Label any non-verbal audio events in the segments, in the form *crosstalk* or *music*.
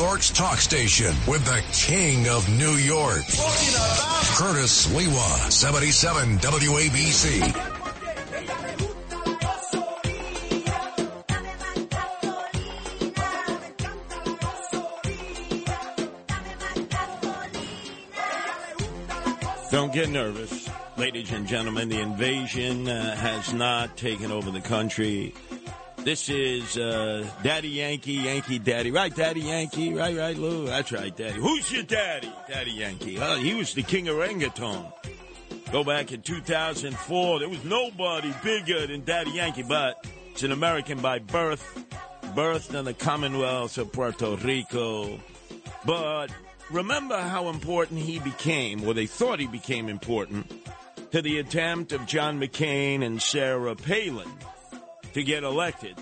York's talk station with the king of New York. Curtis Sliwa, 77 WABC. Don't get nervous. Ladies and gentlemen, the invasion uh, has not taken over the country. This is uh, Daddy Yankee, Yankee Daddy. Right, Daddy Yankee. Right, right, Lou. That's right, Daddy. Who's your daddy? Daddy Yankee. Uh, he was the king of reggaeton. Go back in 2004. There was nobody bigger than Daddy Yankee, but it's an American by birth, birthed in the Commonwealth of Puerto Rico. But remember how important he became, or they thought he became important, to the attempt of John McCain and Sarah Palin to get elected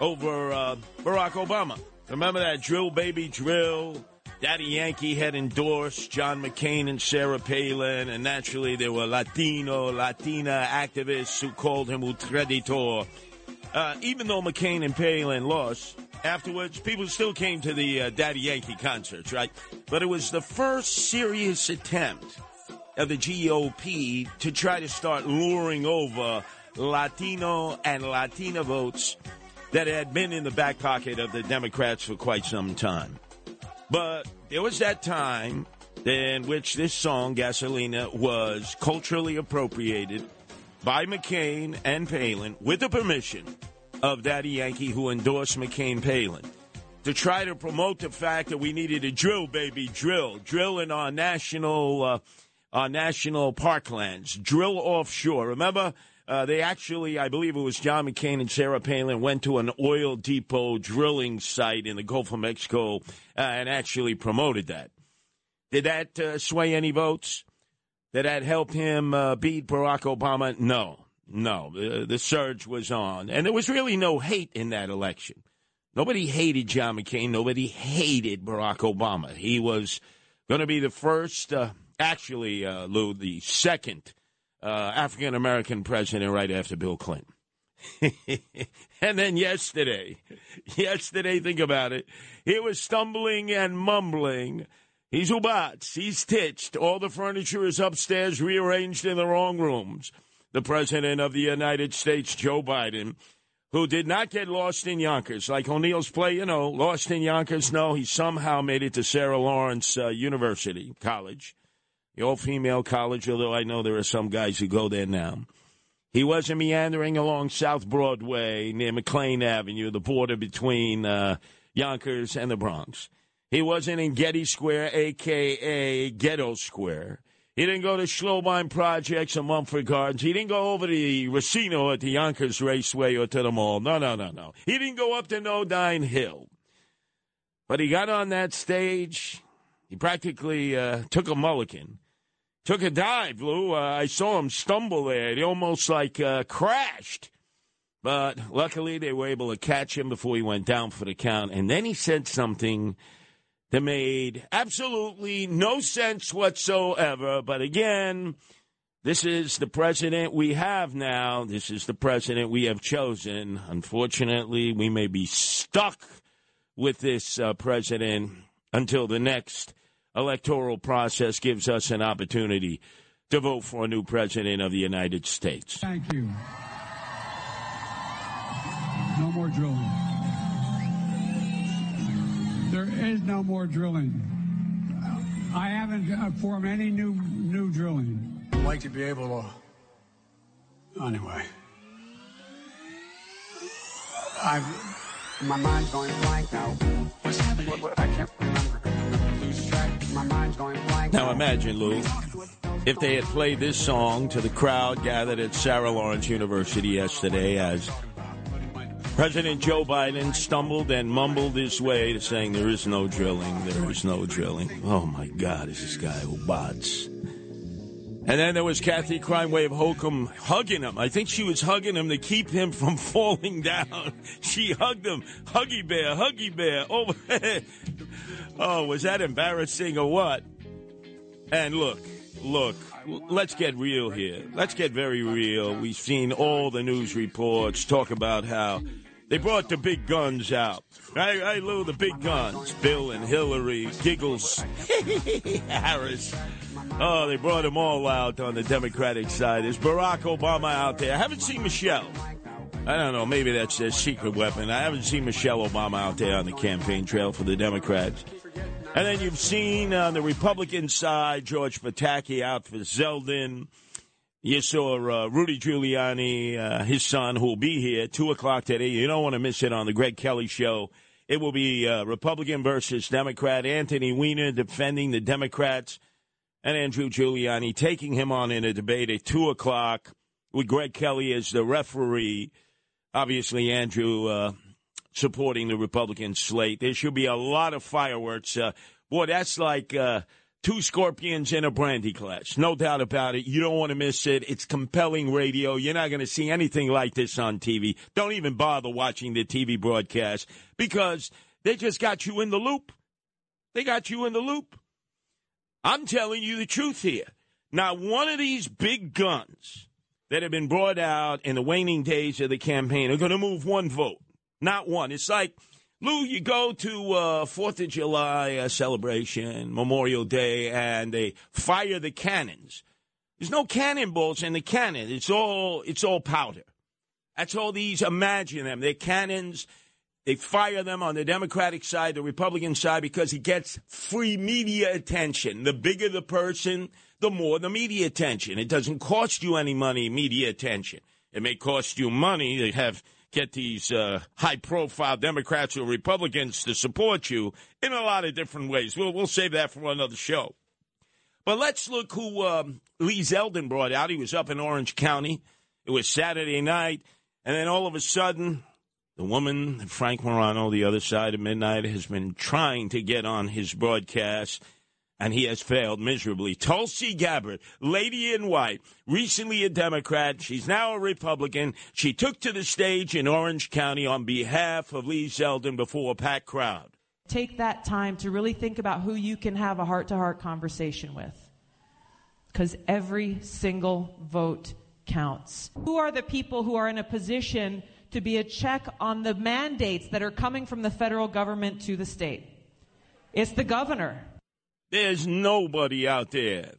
over uh, Barack Obama. Remember that drill baby drill? Daddy Yankee had endorsed John McCain and Sarah Palin, and naturally there were Latino, Latina activists who called him ultraditor. Uh, even though McCain and Palin lost, afterwards people still came to the uh, Daddy Yankee concerts, right? But it was the first serious attempt of the GOP to try to start luring over Latino and Latina votes that had been in the back pocket of the Democrats for quite some time. But there was that time in which this song, Gasolina, was culturally appropriated by McCain and Palin with the permission of Daddy Yankee, who endorsed McCain Palin, to try to promote the fact that we needed to drill, baby, drill, drill in our national, uh, our national parklands, drill offshore. Remember, uh, they actually, I believe it was John McCain and Sarah Palin, went to an oil depot drilling site in the Gulf of Mexico uh, and actually promoted that. Did that uh, sway any votes? Did that help him uh, beat Barack Obama? No, no. The, the surge was on. And there was really no hate in that election. Nobody hated John McCain. Nobody hated Barack Obama. He was going to be the first, uh, actually, uh, Lou, the second uh, African American president right after Bill Clinton. *laughs* and then yesterday, yesterday, think about it, he was stumbling and mumbling. He's ubats, he's titched. All the furniture is upstairs, rearranged in the wrong rooms. The President of the United States, Joe Biden, who did not get lost in Yonkers, like O'Neill's play, you know, lost in Yonkers. No, he somehow made it to Sarah Lawrence uh, University College all female college, although I know there are some guys who go there now. He wasn't meandering along South Broadway near McLean Avenue, the border between uh, Yonkers and the Bronx. He wasn't in Getty Square, a.k.a. Ghetto Square. He didn't go to Schlobohm Projects or Mulford Gardens. He didn't go over to the Racino at the Yonkers Raceway or to the mall. No, no, no, no. He didn't go up to No Nodine Hill. But he got on that stage. He practically uh, took a mulligan took a dive, Lou. Uh, I saw him stumble there. He almost like uh, crashed. But luckily, they were able to catch him before he went down for the count. And then he said something that made absolutely no sense whatsoever. But again, this is the president we have now. This is the president we have chosen. Unfortunately, we may be stuck with this uh, president until the next electoral process gives us an opportunity to vote for a new president of the United States. Thank you. No more drilling. There is no more drilling. I haven't uh, formed any new new drilling. I'd like to be able to. Anyway, I've my mind's going blank now. Now imagine, Lou, if they had played this song to the crowd gathered at Sarah Lawrence University yesterday as President Joe Biden stumbled and mumbled his way to saying there is no drilling, there is no drilling. Oh my God, is this guy who bots? And then there was Kathy Crime Wave Hochul hugging him. I think she was hugging him to keep him from *laughs* falling down. She hugged him. Huggy bear, huggy bear. Oh, *laughs* oh was that embarrassing or what? And look, look, let's get real here. Let's get very real. We've seen all the news reports talk about how They brought the big guns out. Right, right, Lou, the big guns. Bill and Hillary, Giggles, *laughs* Harris. Oh, they brought them all out on the Democratic side. Is Barack Obama out there. I haven't seen Michelle. I don't know. Maybe that's their secret weapon. I haven't seen Michelle Obama out there on the campaign trail for the Democrats. And then you've seen on the Republican side George Pataki out for Zeldin. You saw uh, Rudy Giuliani, uh, his son, who will be here two o'clock today. You don't want to miss it on the Greg Kelly Show. It will be uh, Republican versus Democrat. Anthony Weiner defending the Democrats, and Andrew Giuliani taking him on in a debate at two o'clock with Greg Kelly as the referee. Obviously, Andrew uh, supporting the Republican slate. There should be a lot of fireworks. Uh, boy, that's like uh, two scorpions in a brandy glass. No doubt about it. You don't want to miss it. It's compelling radio. You're not going to see anything like this on TV. Don't even bother watching the TV broadcast because they just got you in the loop. They got you in the loop. I'm telling you the truth here. Now, one of these big guns that have been brought out in the waning days of the campaign are going to move one vote, not one. It's like, Lou, you go to uh, Fourth of July uh, celebration, Memorial Day, and they fire the cannons. There's no cannonballs in the cannon. It's all it's all powder. That's all these. Imagine them. They're cannons. They fire them on the Democratic side, the Republican side, because he gets free media attention. The bigger the person, the more the media attention. It doesn't cost you any money, media attention. It may cost you money to have get these uh, high profile Democrats or Republicans to support you in a lot of different ways. We'll, we'll save that for another show. But let's look who um, Lee Zeldin brought out. He was up in Orange County. It was Saturday night. And then all of a sudden, the woman, Frank Morano, the other side of midnight, has been trying to get on his broadcast and he has failed miserably. Tulsi Gabbard, lady in white, recently a Democrat. She's now a Republican. She took to the stage in Orange County on behalf of Lee Zeldin before a packed crowd. Take that time to really think about who you can have a heart to heart conversation with. Because every single vote counts. Who are the people who are in a position to be a check on the mandates that are coming from the federal government to the state? It's the governor. There's nobody out there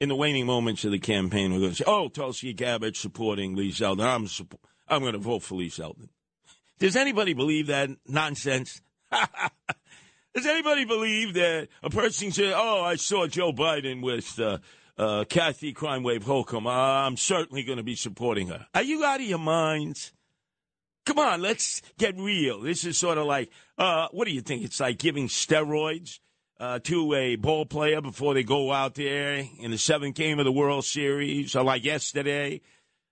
in the waning moments of the campaign who's going to say, "Oh, Tulsi Gabbard supporting Lee Zeldin. I'm I'm going to vote for Lee Zeldin." Does anybody believe that nonsense? *laughs* Does anybody believe that a person said, "Oh, I saw Joe Biden with uh, uh, Kathy Crime Wave Holcomb. I'm certainly going to be supporting her"? Are you out of your minds? Come on, let's get real. This is sort of like, uh, what do you think? It's like giving steroids uh, to a ball player before they go out there in the seventh game of the World Series, or like yesterday,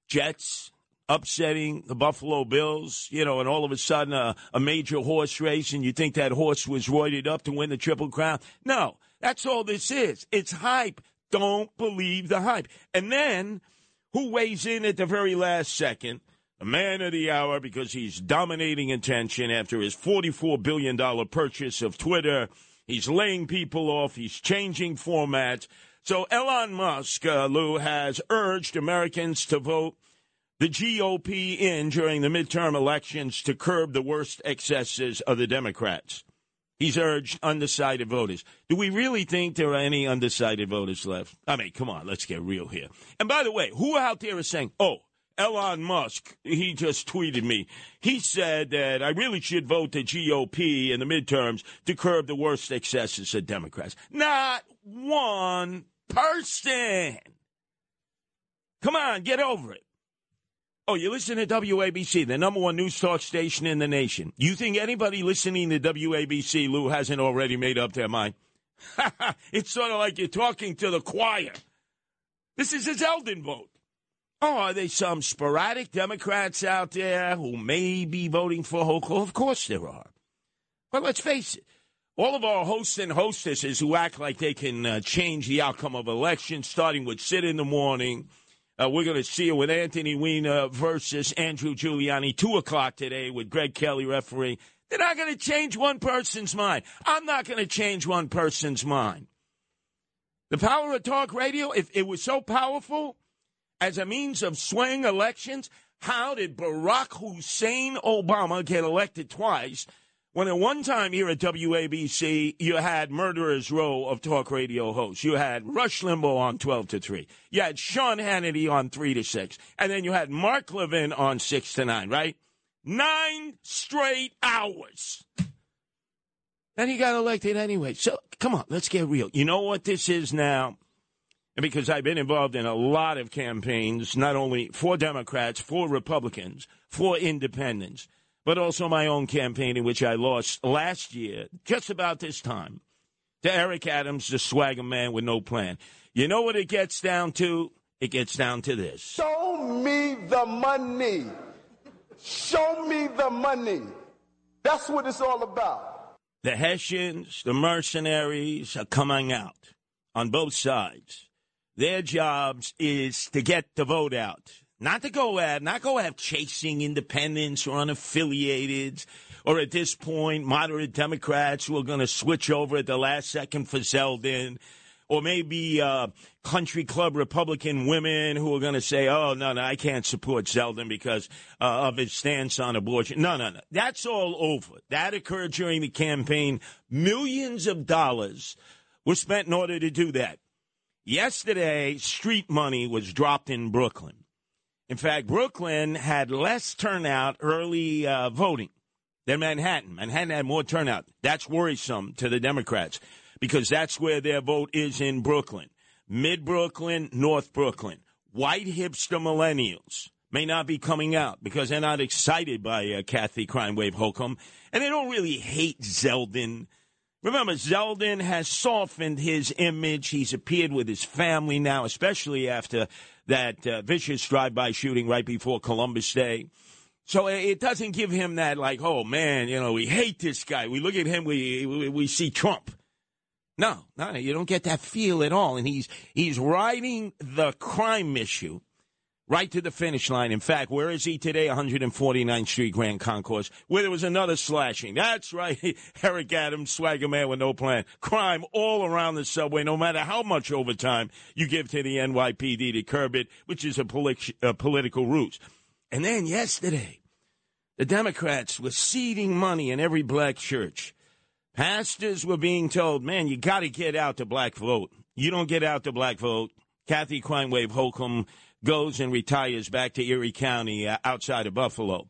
Jets upsetting the Buffalo Bills, you know, and all of a sudden a, a major horse race, and you think that horse was roided up to win the Triple Crown. No, that's all this is. It's hype. Don't believe the hype. And then who weighs in at the very last second? A man of the hour because he's dominating attention after his $44 billion purchase of Twitter He's laying people off. He's changing formats. So Elon Musk, uh, Lou, has urged Americans to vote the GOP in during the midterm elections to curb the worst excesses of the Democrats. He's urged undecided voters. Do we really think there are any undecided voters left? I mean, come on, let's get real here. And by the way, who out there is saying, oh, Elon Musk, he just tweeted me. He said that I really should vote the GOP in the midterms to curb the worst excesses of Democrats. Not one person. Come on, get over it. Oh, you listen to WABC, the number one news talk station in the nation. You think anybody listening to WABC, Lou, hasn't already made up their mind? *laughs* it's sort of like you're talking to the choir. This is a Zeldin vote. Oh, are there some sporadic Democrats out there who may be voting for Hochul? Of course there are. But let's face it, all of our hosts and hostesses who act like they can uh, change the outcome of elections, starting with Sid in the morning. Uh, we're going to see it with Anthony Weiner versus Andrew Giuliani, 2 o'clock today with Greg Kelly refereeing. They're not going to change one person's mind. I'm not going to change one person's mind. The power of talk radio, if it was so powerful, as a means of swaying elections, How did Barack Hussein Obama get elected twice when at one time here at WABC you had Murderers Row of talk radio hosts? You had Rush Limbaugh on 12 to 3. You had Sean Hannity on 3 to 6. And then you had Mark Levin on 6 to 9, right? Nine straight hours. And he got elected anyway. So come on, let's get real. You know what this is now? And because I've been involved in a lot of campaigns, not only for Democrats, for Republicans, for independents, but also my own campaign in which I lost last year, just about this time, to Eric Adams, the swagger man with no plan. You know what it gets down to? It gets down to this. Show me the money. Show me the money. That's what it's all about. The Hessians, the mercenaries are coming out on both sides their jobs is to get the vote out, not to go at, not go at chasing independents or unaffiliated, or at this point, moderate Democrats who are going to switch over at the last second for Zeldin, or maybe uh, country club Republican women who are going to say, "Oh no, no, I can't support Zeldin because uh, of his stance on abortion." No, no, no, that's all over. That occurred during the campaign. Millions of dollars were spent in order to do that. Yesterday, street money was dropped in Brooklyn. In fact, Brooklyn had less turnout early uh, voting than Manhattan. Manhattan had more turnout. That's worrisome to the Democrats because that's where their vote is in Brooklyn. Mid Brooklyn, North Brooklyn. White hipster millennials may not be coming out because they're not excited by uh, Kathy Crime Wave Hochul, and they don't really hate Zeldin Remember, Zeldin has softened his image. He's appeared with his family now, especially after that uh, vicious drive-by shooting right before Columbus Day. So it doesn't give him that like, oh man, you know, we hate this guy. We look at him, we we, we see Trump. No, no, you don't get that feel at all. And he's he's riding the crime issue right to the finish line. In fact, where is he today? 149th Street Grand Concourse, where there was another slashing. That's right. *laughs* Eric Adams, swagger man with no plan. Crime all around the subway, no matter how much overtime you give to the NYPD to curb it, which is a, a political ruse. And then yesterday, the Democrats were seeding money in every black church. Pastors were being told, man, you got to get out the black vote. You don't get out the black vote. Kathy Crime Wave Hochul goes and retires back to Erie County uh, outside of Buffalo.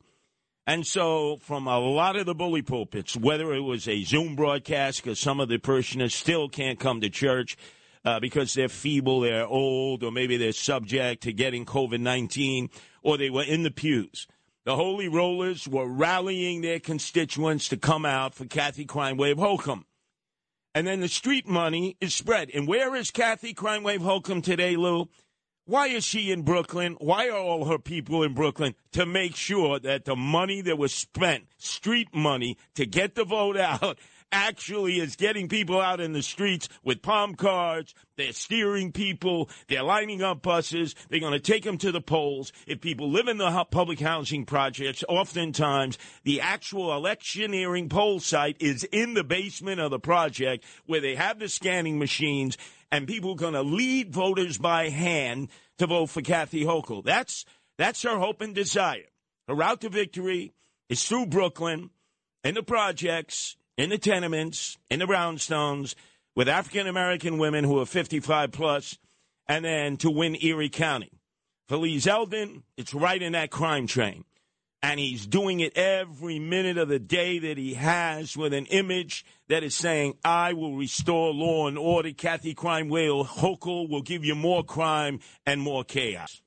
And so, from a lot of the bully pulpits, whether it was a Zoom broadcast, because some of the parishioners still can't come to church uh, because they're feeble, they're old, or maybe they're subject to getting COVID 19, or they were in the pews. The Holy Rollers were rallying their constituents to come out for Kathy Crime Wave Hochul. And then the street money is spread. And where is Kathy Crime Wave Hochul today, Lou? Why is she in Brooklyn? Why are all her people in Brooklyn? To make sure that the money that was spent, street money, to get the vote out, actually is getting people out in the streets with palm cards. They're steering people. They're lining up buses. They're going to take them to the polls. If people live in the public housing projects, oftentimes the actual electioneering poll site is in the basement of the project where they have the scanning machines and people are going to lead voters by hand to vote for Kathy Hochul. That's that's her hope and desire. Her route to victory is through Brooklyn, and the projects, in the tenements, in the brownstones, with African American women who are 55 plus, and then to win Erie County. For Lee Zeldin, it's right in that crime train and he's doing it every minute of the day that he has with an image that is saying, I will restore law and order. Kathy Crime Wave Hochul will give you more crime and more chaos.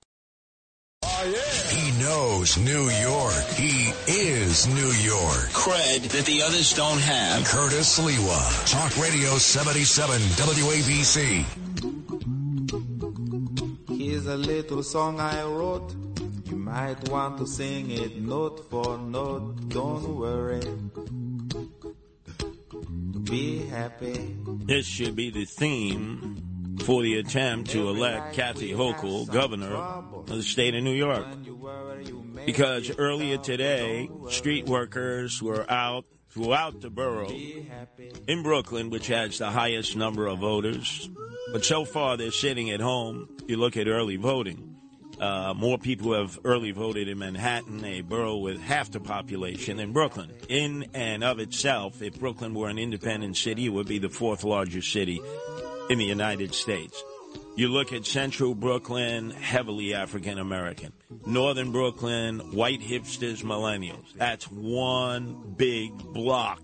Oh, yeah. He knows New York. He is New York. Cred that the others don't have. Curtis Sliwa. Talk Radio 77 WABC. Here's a little song I wrote you might want to sing it note for note. Don't worry. Be happy. This should be the theme for the attempt to elect Kathy Hochul governor of the state of New York. Because earlier today, street workers were out throughout the borough in Brooklyn, which has the highest number of voters. But so far, they're sitting at home. You look at early voting Uh, more people have early voted in Manhattan, a borough with half the population, than Brooklyn. In and of itself, if Brooklyn were an independent city, it would be the fourth largest city in the United States. You look at central Brooklyn, heavily African American. Northern Brooklyn, white hipsters, millennials. That's one big block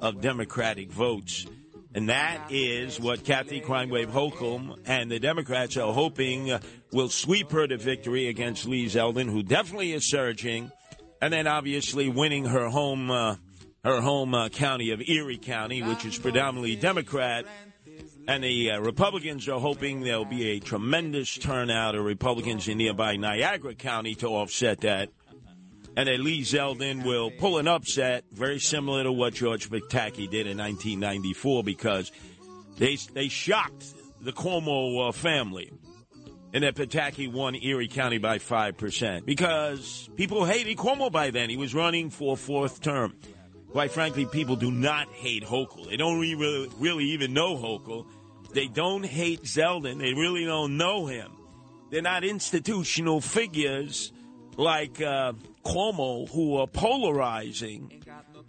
of Democratic votes. And that is what Kathy Crime Wave Hochul and the Democrats are hoping will sweep her to victory against Lee Zeldin, who definitely is surging, and then obviously winning her home, uh, her home uh, county of Erie County, which is predominantly Democrat. And the uh, Republicans are hoping there'll be a tremendous turnout of Republicans in nearby Niagara County to offset that. And that Lee Zeldin will pull an upset very similar to what George Pataki did in 1994 because they, they shocked the Cuomo uh, family. And that Pataki won Erie County by 5% because people hated Cuomo by then. He was running for fourth term. Quite frankly, people do not hate Hochul. They don't really, really even know Hochul. They don't hate Zeldin. They really don't know him. They're not institutional figures like uh, Cuomo who are polarizing,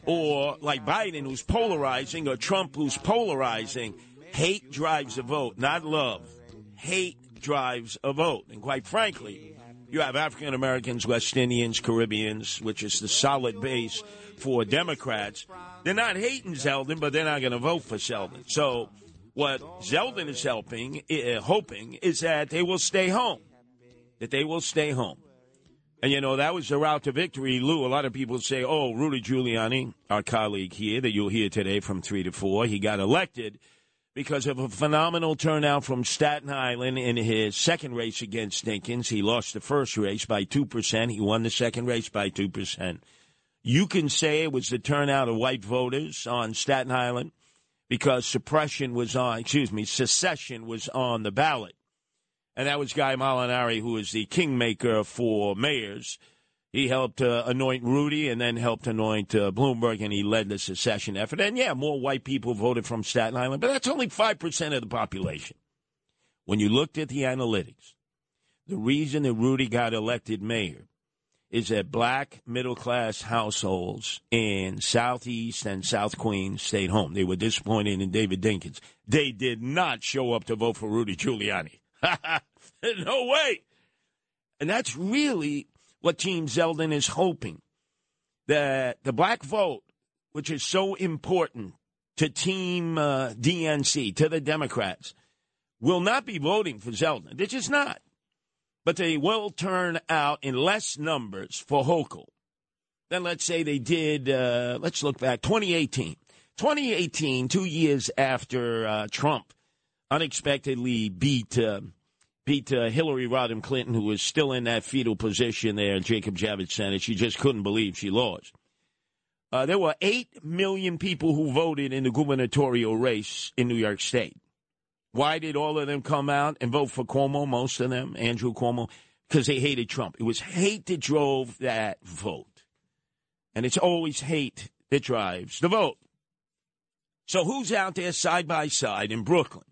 or like Biden who's polarizing, or Trump who's polarizing. Hate drives a vote, not love. Hate drives a vote. And quite frankly, you have African Americans, West Indians, Caribbeans, which is the solid base for Democrats. They're not hating Zeldin, but they're not going to vote for Zeldin. So what Zeldin is helping, uh, hoping, is that they will stay home. That they will stay home. And you know, that was the route to victory. Lou, a lot of people say, oh, Rudy Giuliani, our colleague here that you'll hear today from 3 to 4, he got elected because of a phenomenal turnout from Staten Island in his second race against Dinkins. He lost the first race by 2%. He won the second race by 2%. You can say it was the turnout of white voters on Staten Island because suppression was on, excuse me, secession was on the ballot. And that was Guy Molinari, who is the kingmaker for mayors. He helped uh, anoint Rudy and then helped anoint uh, Bloomberg, and he led the secession effort. And yeah, more white people voted from Staten Island, but that's only 5% of the population. When you looked at the analytics, the reason that Rudy got elected mayor is that black middle class households in Southeast and South Queens stayed home. They were disappointed in David Dinkins. They did not show up to vote for Rudy Giuliani. *laughs* no way. And that's really what Team Zeldin is hoping that the black vote, which is so important to Team uh, DNC, to the Democrats, will not be voting for Zeldin. They're just not but they will turn out in less numbers for Hochul than, let's say, they did, uh, let's look back, 2018. 2018, two years after uh, Trump unexpectedly beat uh, beat uh, Hillary Rodham Clinton, who was still in that fetal position there in Jacob Javits Center. She just couldn't believe she lost. Uh, there were 8 million people who voted in the gubernatorial race in New York State. Why did all of them come out and vote for Cuomo, most of them, Andrew Cuomo? Because they hated Trump. It was hate that drove that vote. And it's always hate that drives the vote. So who's out there side by side in Brooklyn?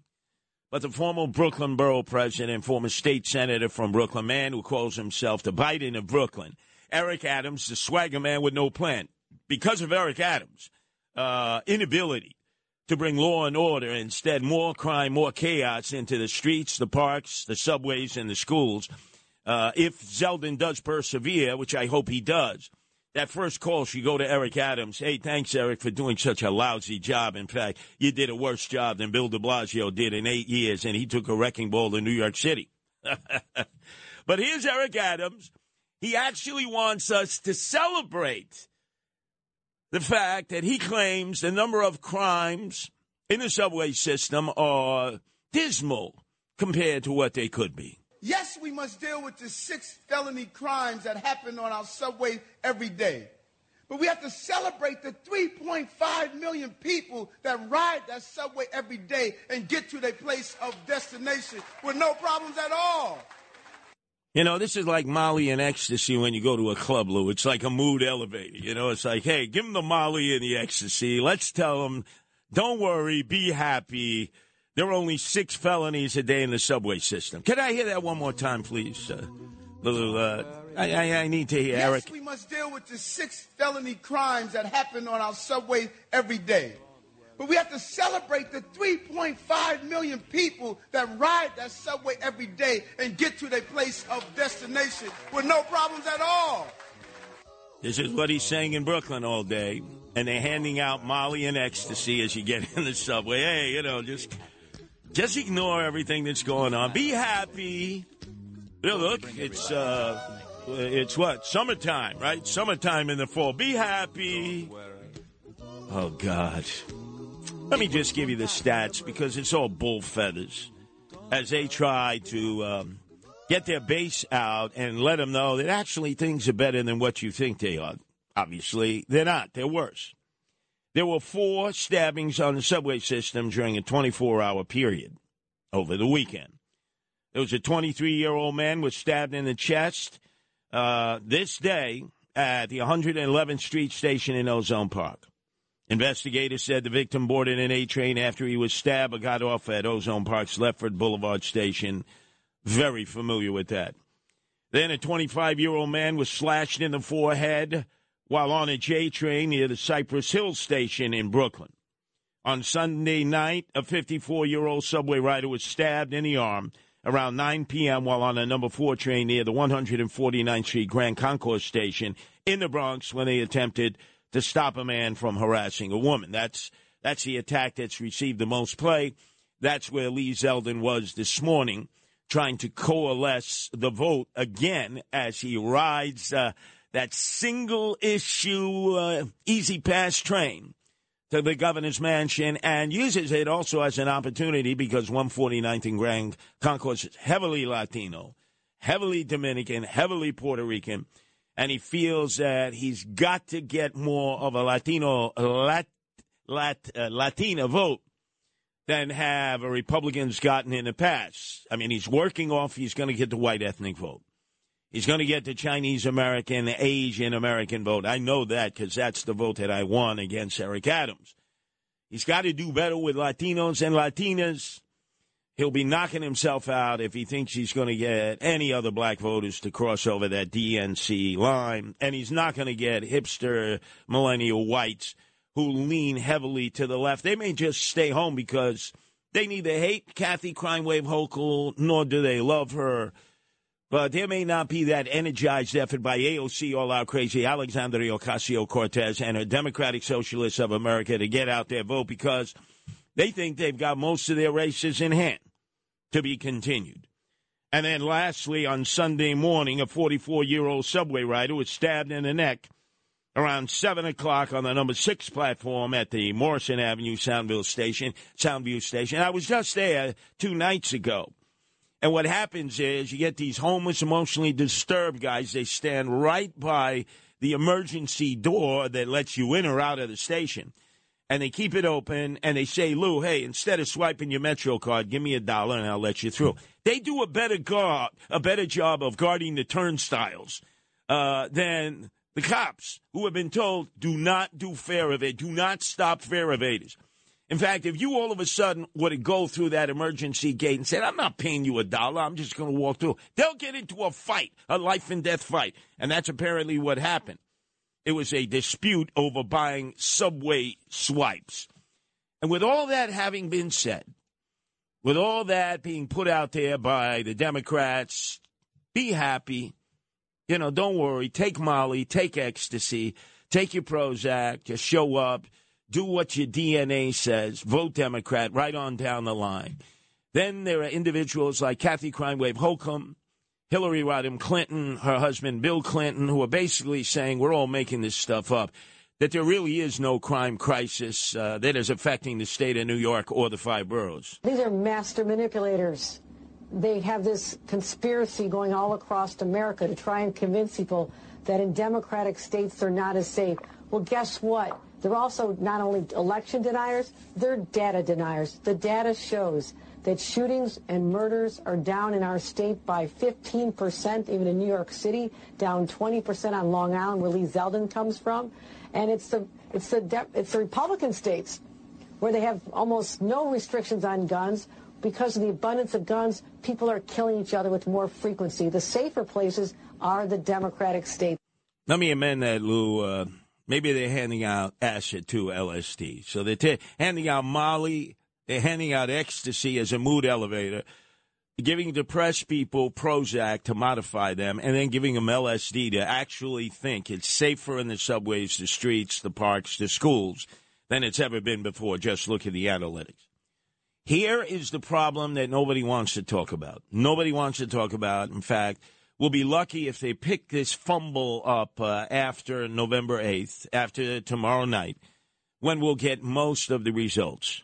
But the former Brooklyn borough president former state senator from Brooklyn, man who calls himself the Biden of Brooklyn, Eric Adams, the swagger man with no plan. Because of Eric Adams' uh, inability to bring law and order. Instead, more crime, more chaos into the streets, the parks, the subways, and the schools. Uh, if Zeldin does persevere, which I hope he does, that first call should go to Eric Adams. Hey, thanks, Eric, for doing such a lousy job. In fact, you did a worse job than Bill de Blasio did in eight years, and he took a wrecking ball to New York City. *laughs* but here's Eric Adams. He actually wants us to celebrate the fact that he claims the number of crimes in the subway system are dismal compared to what they could be. Yes, we must deal with the six felony crimes that happen on our subway every day. But we have to celebrate the 3.5 million people that ride that subway every day and get to their place of destination with no problems at all. You know, this is like Molly and ecstasy when you go to a club, Lou. It's like a mood elevator. You know, it's like, hey, give them the Molly and the ecstasy. Let's tell them, don't worry, be happy. There are only six felonies a day in the subway system. Can I hear that one more time, please? Uh, Lulu, uh, I, I, I need to hear yes, Eric. we must deal with the six felony crimes that happen on our subway every day. But we have to celebrate the 3.5 million people that ride that subway every day and get to their place of destination with no problems at all. This is what he's saying in Brooklyn all day, and they're handing out Molly and ecstasy as you get *laughs* in the subway. Hey, you know, just just ignore everything that's going on. Be happy. Look, it's uh, it's what summertime, right? Summertime in the fall. Be happy. Oh God. Let me just give you the stats because it's all bull feathers as they try to um, get their base out and let them know that actually things are better than what you think they are. Obviously, they're not. They're worse. There were four stabbings on the subway system during a 24 hour period over the weekend. There was a 23 year old man was stabbed in the chest uh, this day at the 111th Street station in Ozone Park. Investigators said the victim boarded an A train after he was stabbed but got off at Ozone Park's Lefferts Boulevard station. Very familiar with that. Then a 25 year old man was slashed in the forehead while on a J train near the Cypress Hill station in Brooklyn. On Sunday night, a 54 year old subway rider was stabbed in the arm around 9 p.m. while on a number 4 train near the 149th Street Grand Concourse station in the Bronx when they attempted to stop a man from harassing a woman. That's that's the attack that's received the most play. That's where Lee Zeldin was this morning, trying to coalesce the vote again as he rides uh, that single issue uh, E-ZPass train to the governor's mansion and uses it also as an opportunity because 149th and Grand Concourse is heavily Latino, heavily Dominican, heavily Puerto Rican and he feels that he's got to get more of a Latino Lat, Lat, uh, Latina vote than have a Republicans gotten in the past. I mean, he's working off. He's going to get the white ethnic vote. He's going to get the Chinese American, Asian American vote. I know that because that's the vote that I won against Eric Adams. He's got to do better with Latinos and Latinas. He'll be knocking himself out if he thinks he's going to get any other black voters to cross over that DNC line. And he's not going to get hipster millennial whites who lean heavily to the left. They may just stay home because they neither hate Kathy Crime Wave Hochul nor do they love her. But there may not be that energized effort by AOC All Out Crazy, Alexandria Ocasio Cortez, and her Democratic Socialists of America to get out their vote because they think they've got most of their races in hand to be continued. And then lastly, on Sunday morning, a 44 year old subway rider was stabbed in the neck around 7 o'clock on the number 6 platform at the Morrison Avenue Soundville station, Soundview station. I was just there two nights ago. And what happens is you get these homeless, emotionally disturbed guys. They stand right by the emergency door that lets you in or out of the station. And they keep it open and they say, Lou, hey, instead of swiping your Metro card, give me a dollar and I'll let you through. They do a better guard, a better job of guarding the turnstiles uh, than the cops who have been told, do not do fare evade, do not stop fare evaders. In fact, if you all of a sudden were to go through that emergency gate and said, I'm not paying you a dollar, I'm just going to walk through, they'll get into a fight, a life and death fight. And that's apparently what happened. It was a dispute over buying subway swipes. And with all that having been said, with all that being put out there by the Democrats, be happy. You know, don't worry. Take Molly, take ecstasy, take your Prozac, just show up do what your DNA says, vote Democrat right on down the line. Then there are individuals like Kathy Crime Wave Hochul, Hillary Rodham Clinton, her husband Bill Clinton, who are basically saying we're all making this stuff up, that there really is no crime crisis uh, that is affecting the state of New York or the five boroughs. These are master manipulators. They have this conspiracy going all across America to try and convince people that in democratic states they're not as safe. Well, guess what? They're also not only election deniers, they're data deniers. The data shows that shootings and murders are down in our state by 15%, even in New York City, down 20% on Long Island, where Lee Zeldin comes from. And it's the, it's the, it's the Republican states where they have almost no restrictions on guns, because of the abundance of guns, people are killing each other with more frequency. The safer places are the Democratic states. Let me amend that, Lou. Uh, maybe they're handing out acid too, LSD. So they're t- handing out Molly, they're handing out ecstasy as a mood elevator, giving depressed people Prozac to modify them, and then giving them LSD to actually think it's safer in the subways, the streets, the parks, the schools than it's ever been before. Just look at the analytics. Here is the problem that nobody wants to talk about. Nobody wants to talk about. In fact, we'll be lucky if they pick this fumble up uh, after November 8th, after tomorrow night, when we'll get most of the results.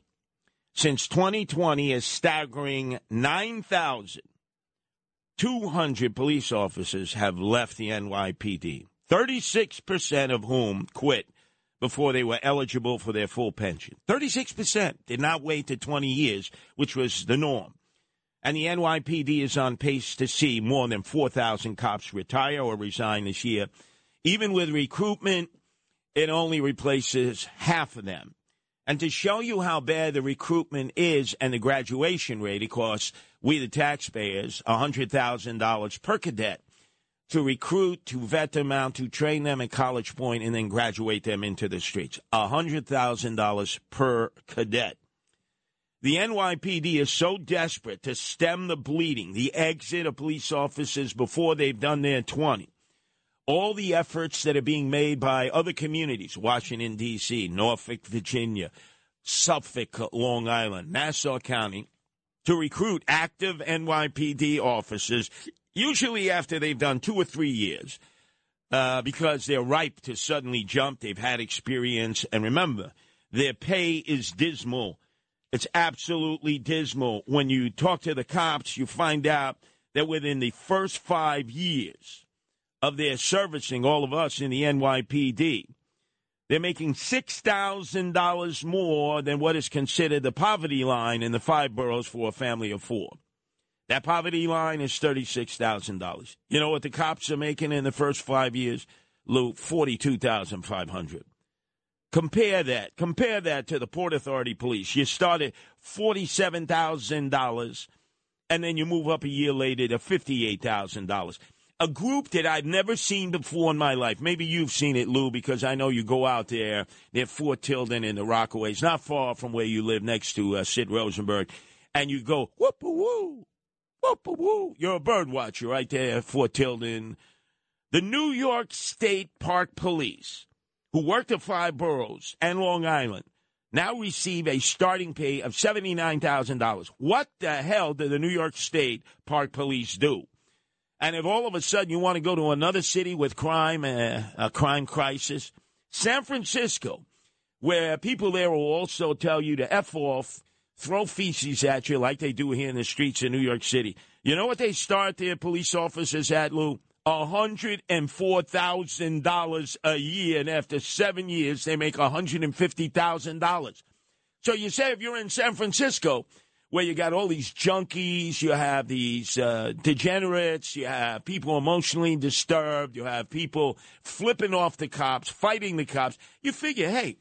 Since 2020, a staggering 9,200 police officers have left the NYPD, 36% of whom quit before they were eligible for their full pension. 36% did not wait to 20 years, which was the norm. And the NYPD is on pace to see more than 4,000 cops retire or resign this year. Even with recruitment, it only replaces half of them. And to show you how bad the recruitment is and the graduation rate, it costs we, the taxpayers, $100,000 per cadet to recruit, to vet them out, to train them at College Point, and then graduate them into the streets. $100,000 per cadet. The NYPD is so desperate to stem the bleeding, the exit of police officers before they've done their 20. All the efforts that are being made by other communities, Washington, D.C., Norfolk, Virginia, Suffolk, Long Island, Nassau County, to recruit active NYPD officers usually after they've done two or three years, uh, because they're ripe to suddenly jump. They've had experience. And remember, their pay is dismal. It's absolutely dismal. When you talk to the cops, you find out that within the first five years of their servicing all of us in the NYPD, they're making $6,000 more than what is considered the poverty line in the five boroughs for a family of four. That poverty line is $36,000. You know what the cops are making in the first five years? Lou, 42500 Compare that. Compare that to the Port Authority Police. You start at $47,000, and then you move up a year later to $58,000. A group that I've never seen before in my life. Maybe you've seen it, Lou, because I know you go out there. They're Fort Tilden in the Rockaways, not far from where you live next to uh, Sid Rosenberg. And you go, whoop woo whoop, whoop, whoop. You're a bird watcher right there, Fort Tilden. The New York State Park Police, who work the five boroughs and Long Island, now receive a starting pay of $79,000. What the hell did the New York State Park Police do? And if all of a sudden you want to go to another city with crime, uh, a crime crisis, San Francisco, where people there will also tell you to F off throw feces at you like they do here in the streets of New York City. You know what they start their police officers at, Lou? $104,000 a year, and after seven years, they make $150,000. So you say if you're in San Francisco, where you got all these junkies, you have these uh, degenerates, you have people emotionally disturbed, you have people flipping off the cops, fighting the cops, you figure, hey,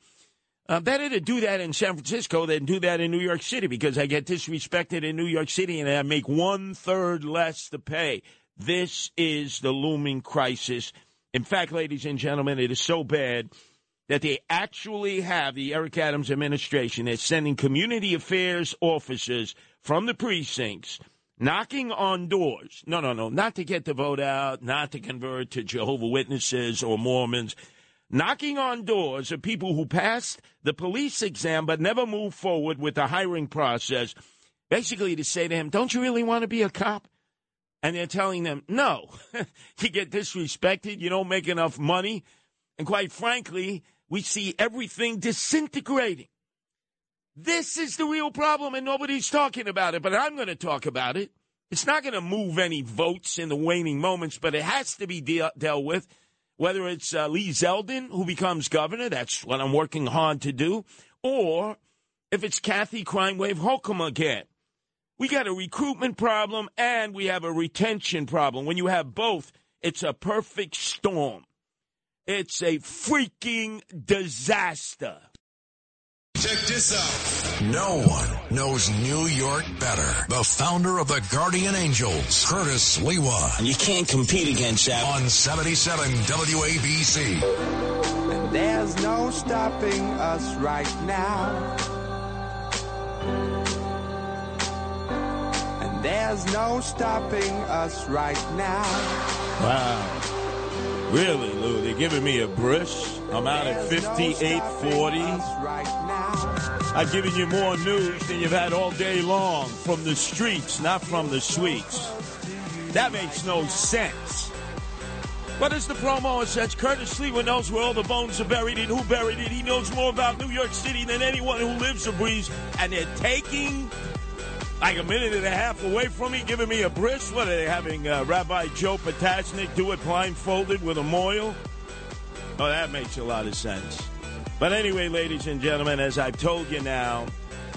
uh, better to do that in San Francisco than do that in New York City because I get disrespected in New York City and I make one third less to pay. This is the looming crisis. In fact, ladies and gentlemen, it is so bad that they actually have the Eric Adams administration is sending community affairs officers from the precincts knocking on doors. No, no, no, not to get the vote out, not to convert to Jehovah Witnesses or Mormons knocking on doors of people who passed the police exam but never moved forward with the hiring process, basically to say to him, Don't you really want to be a cop? And they're telling them, No, *laughs* you get disrespected, you don't make enough money. And quite frankly, we see everything disintegrating. This is the real problem, and nobody's talking about it, but I'm going to talk about it. It's not going to move any votes in the waning moments, but it has to be de- dealt with whether it's uh, Lee Zeldin who becomes governor, that's what I'm working hard to do, or if it's Kathy Crime Wave Holcomb again. We got a recruitment problem and we have a retention problem. When you have both, it's a perfect storm. It's a freaking disaster. Check this out. No one knows New York better. The founder of the Guardian Angels, Curtis Sliwa. And you can't compete against that. On 77 WABC. And there's no stopping us right now. There's no stopping us right now. Wow. Really, Lou? They're giving me a brush. I'm out at 5840. I've given you more news than you've had all day long from the streets, not from the suites. That makes no sense. What is the promo? It says Curtis Sliwa knows where all the bones are buried and who buried it. He knows more about New York City than anyone who lives or breathes. And they're taking like a minute and a half away from me, giving me a bris. What are they having? Uh, Rabbi Joe Potasnik do it blindfolded with a moil? Oh, that makes a lot of sense. But anyway, ladies and gentlemen, as I've told you now,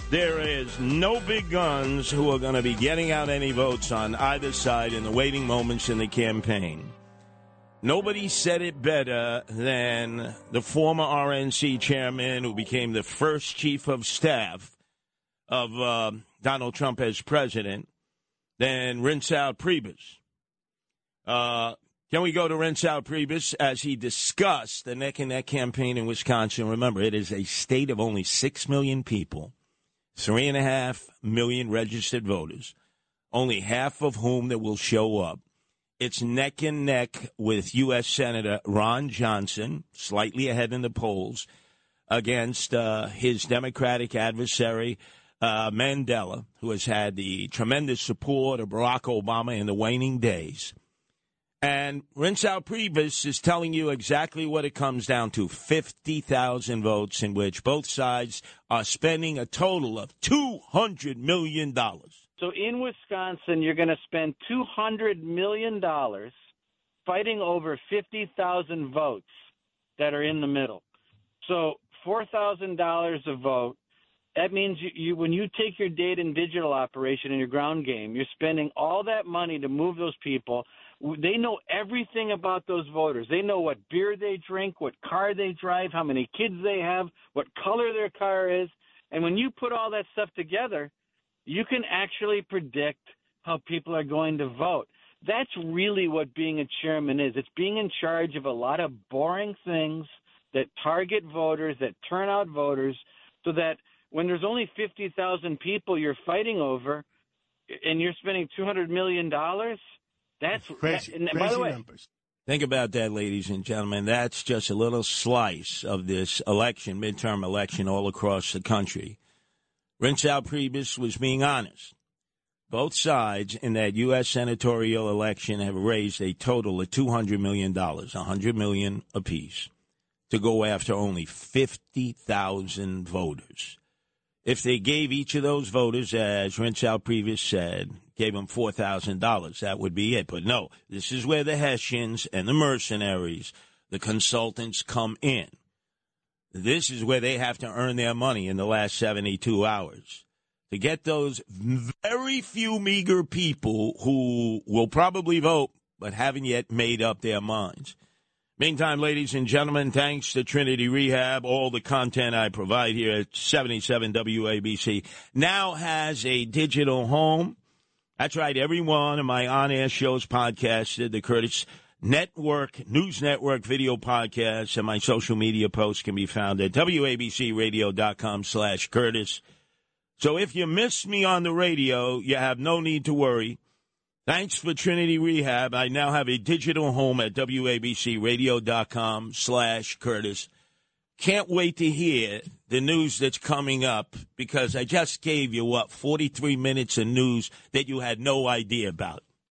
there is no big guns who are going to be getting out any votes on either side in the waiting moments in the campaign. Nobody said it better than the former RNC chairman who became the first chief of staff of uh, Donald Trump as president than Reince Priebus. Uh, can we go to Reince Priebus as he discussed the neck and neck campaign in Wisconsin? Remember, it is a state of only 6 million people, three and a half million registered voters, only half of whom that will show up. It's neck and neck with U.S. Senator Ron Johnson, slightly ahead in the polls, against uh, his Democratic adversary, uh, Mandela, who has had the tremendous support of Barack Obama in the waning days. And Reince Priebus is telling you exactly what it comes down to 50,000 votes in which both sides are spending a total of $200 million. So in Wisconsin, you're going to spend $200 million fighting over 50,000 votes that are in the middle. So $4,000 a vote. That means you, you, when you take your data and digital operation and your ground game, you're spending all that money to move those people they know everything about those voters. They know what beer they drink, what car they drive, how many kids they have, what color their car is. And when you put all that stuff together, you can actually predict how people are going to vote. That's really what being a chairman is. It's being in charge of a lot of boring things that target voters, that turn out voters, so that when there's only 50,000 people you're fighting over and you're spending $200 million, that's crazy. That, crazy by the way, numbers. Think about that, ladies and gentlemen. That's just a little slice of this election, midterm election, all across the country. Reince Priebus was being honest. Both sides in that U.S. senatorial election have raised a total of $200 million, 100 million apiece, to go after only 50,000 voters. If they gave each of those voters, as Reince Priebus said, gave them $4,000. That would be it. But no, this is where the Hessians and the mercenaries, the consultants come in. This is where they have to earn their money in the last 72 hours. To get those very few meager people who will probably vote but haven't yet made up their minds. Meantime, ladies and gentlemen, thanks to Trinity Rehab, all the content I provide here at 77 WABC now has a digital home that's right. Every one of my on air shows podcasted. The Curtis Network, News Network video podcasts, and my social media posts can be found at WABCRadio.com slash Curtis. So if you miss me on the radio, you have no need to worry. Thanks for Trinity Rehab. I now have a digital home at WABCRadio.com slash Curtis. Can't wait to hear the news that's coming up because I just gave you, what, 43 minutes of news that you had no idea about.